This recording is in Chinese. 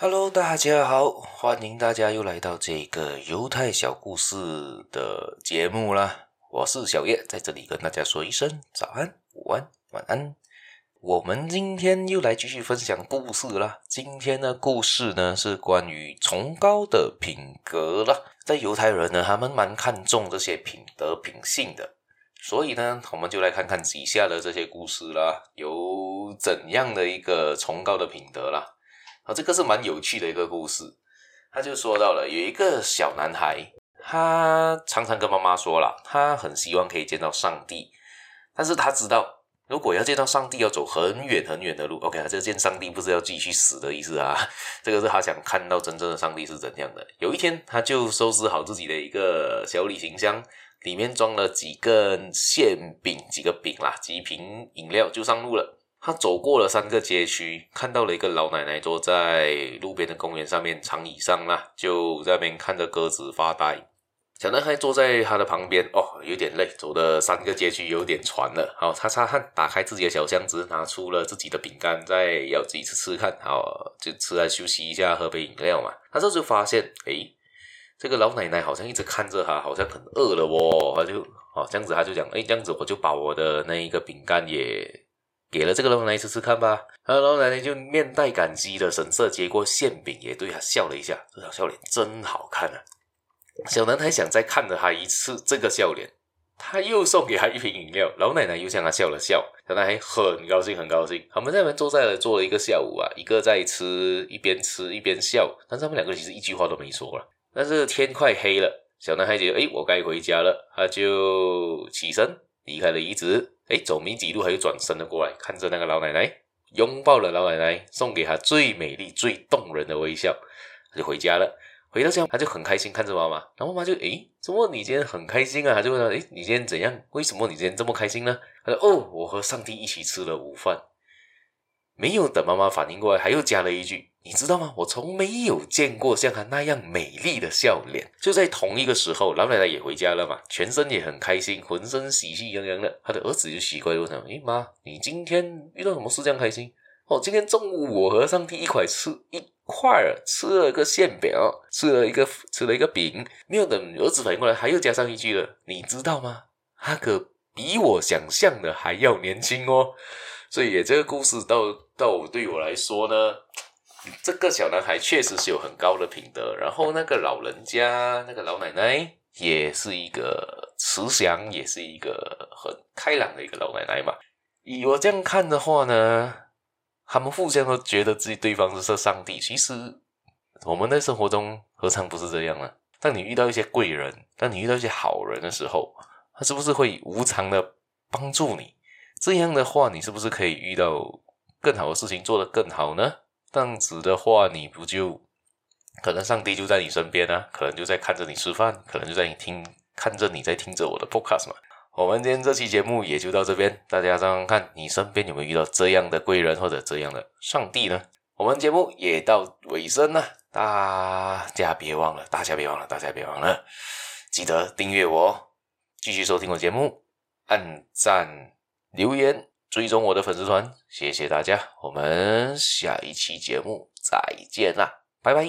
Hello，大家好，欢迎大家又来到这个犹太小故事的节目啦。我是小叶，在这里跟大家说一声早安、午安、晚安。我们今天又来继续分享故事啦。今天的故事呢是关于崇高的品格啦。在犹太人呢，他们蛮看重这些品德品性的，所以呢，我们就来看看以下的这些故事啦，有怎样的一个崇高的品德啦。啊，这个是蛮有趣的一个故事。他就说到了有一个小男孩，他常常跟妈妈说了，他很希望可以见到上帝，但是他知道如果要见到上帝，要走很远很远的路。OK，这见上帝不是要继续死的意思啊，这个是他想看到真正的上帝是怎样的。有一天，他就收拾好自己的一个小旅行箱，里面装了几根馅饼、几个饼啦，几瓶饮料，就上路了。他走过了三个街区，看到了一个老奶奶坐在路边的公园上面长椅上啦，就在那边看着鸽子发呆。小男孩坐在他的旁边，哦，有点累，走的三个街区有点喘了。好，擦擦汗，打开自己的小箱子，拿出了自己的饼干，再咬自己吃吃看。好，就吃来休息一下，喝杯饮料嘛。他这就发现，诶，这个老奶奶好像一直看着他，好像很饿了哦。他就，哦，这样子他就讲，诶，这样子我就把我的那一个饼干也。给了这个老奶奶吃吃看吧，然后老奶奶就面带感激的神色，接过馅饼，也对他笑了一下，这小笑脸真好看啊！小男孩想再看着他一次这个笑脸，他又送给他一瓶饮料，老奶奶又向他笑了笑，小男孩很高兴，很高兴。他们在那边坐在了坐了一个下午啊，一个在吃，一边吃一边笑，但是他们两个其实一句话都没说了。但是天快黑了，小男孩觉得，诶，我该回家了，他就起身离开了遗址。哎，走没几路，他又转身了过来，看着那个老奶奶，拥抱了老奶奶，送给她最美丽、最动人的微笑，他就回家了。回到家，他就很开心，看着妈妈。然后妈妈就，哎，怎么你今天很开心啊？他就问他，哎，你今天怎样？为什么你今天这么开心呢？他说，哦，我和上帝一起吃了午饭。没有等妈妈反应过来，还又加了一句：“你知道吗？我从没有见过像她那样美丽的笑脸。”就在同一个时候，老奶奶也回家了嘛，全身也很开心，浑身喜气洋洋的。她的儿子就奇怪问她：“诶，妈，你今天遇到什么事这样开心？”哦，今天中午我和上帝一块吃一块儿吃了个馅饼，吃了一个吃了一个饼。没有等儿子反应过来，还又加上一句了：“你知道吗？他可比我想象的还要年轻哦。”所以，这个故事到到对我来说呢，这个小男孩确实是有很高的品德。然后，那个老人家，那个老奶奶，也是一个慈祥，也是一个很开朗的一个老奶奶嘛。以我这样看的话呢，他们互相都觉得自己对方是上帝。其实，我们在生活中何尝不是这样呢？当你遇到一些贵人，当你遇到一些好人的时候，他是不是会无偿的帮助你？这样的话，你是不是可以遇到更好的事情，做得更好呢？这样子的话，你不就可能上帝就在你身边啊？可能就在看着你吃饭，可能就在你听看着你在听着我的 podcast 嘛。我们今天这期节目也就到这边，大家想想看，你身边有没有遇到这样的贵人或者这样的上帝呢？我们节目也到尾声了，大家别忘了，大家别忘了，大家别忘了，记得订阅我，继续收听我节目，按赞。留言追踪我的粉丝团，谢谢大家，我们下一期节目再见啦，拜拜。